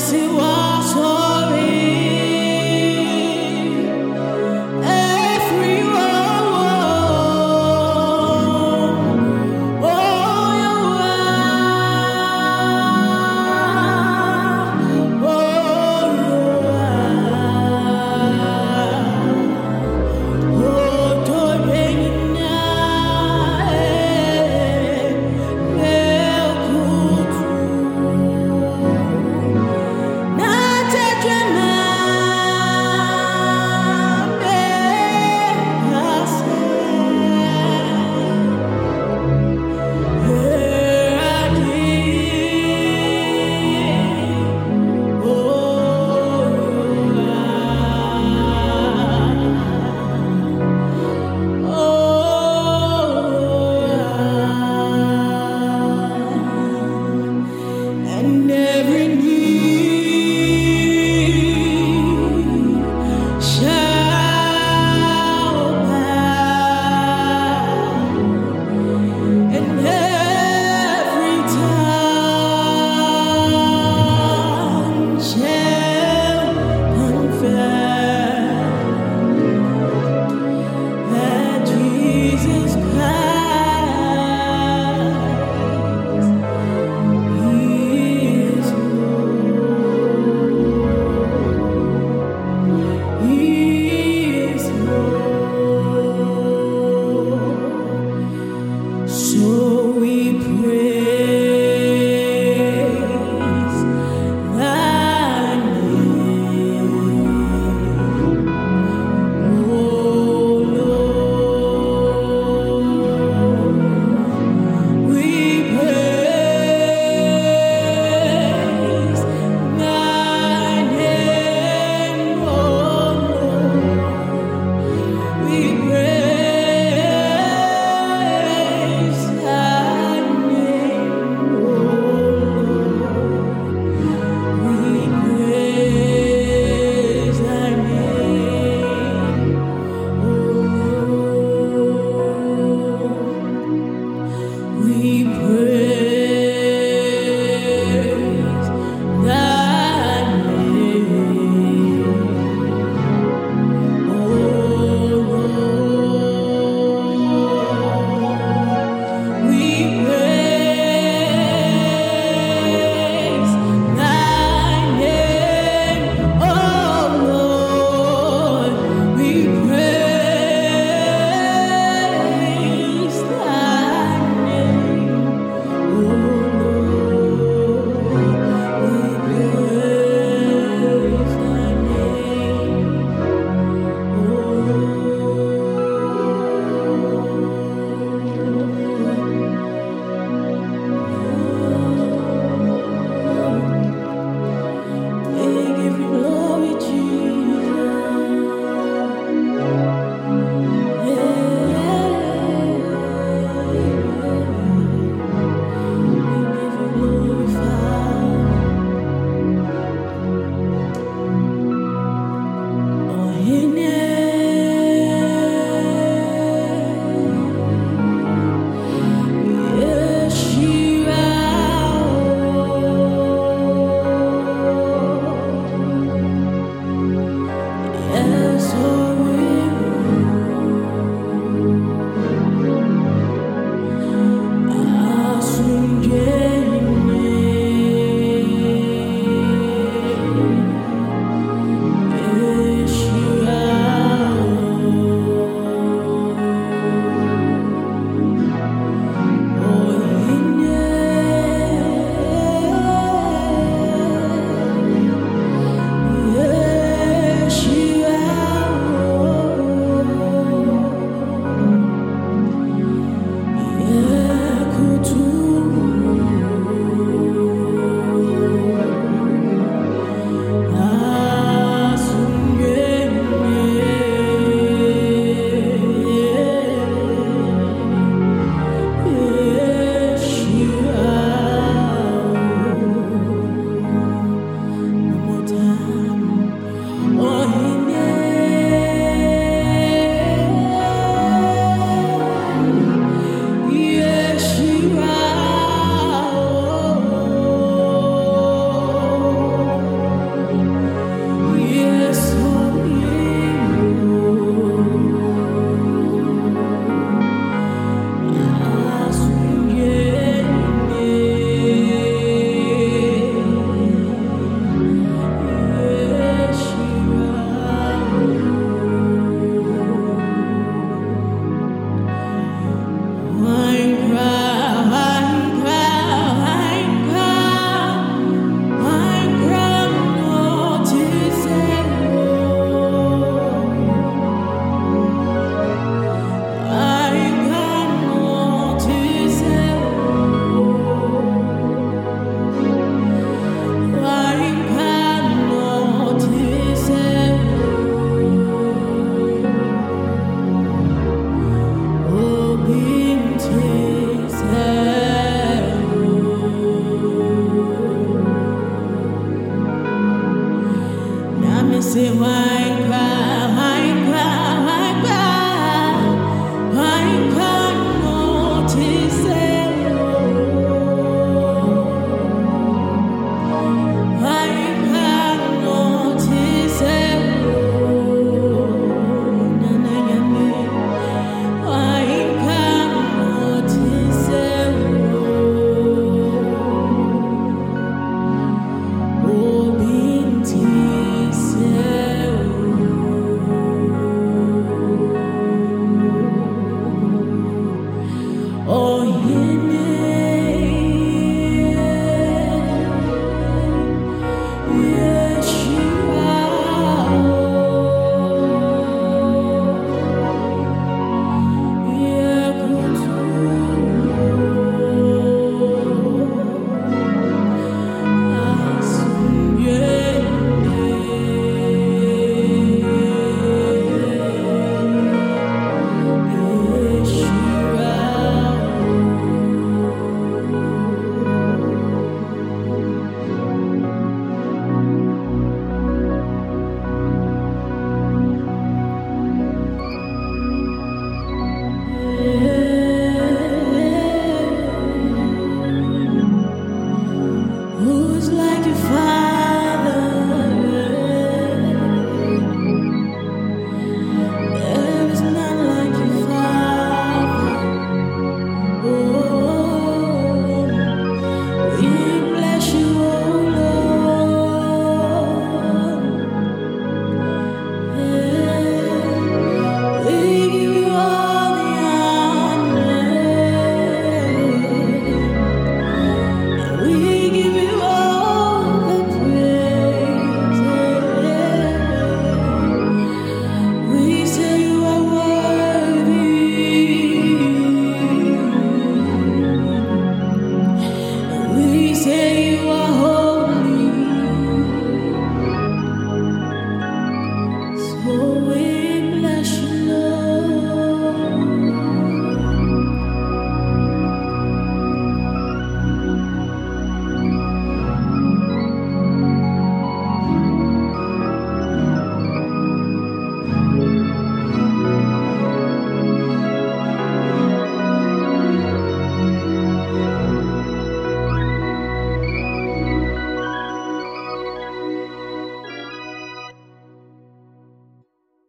yes, it was. você vai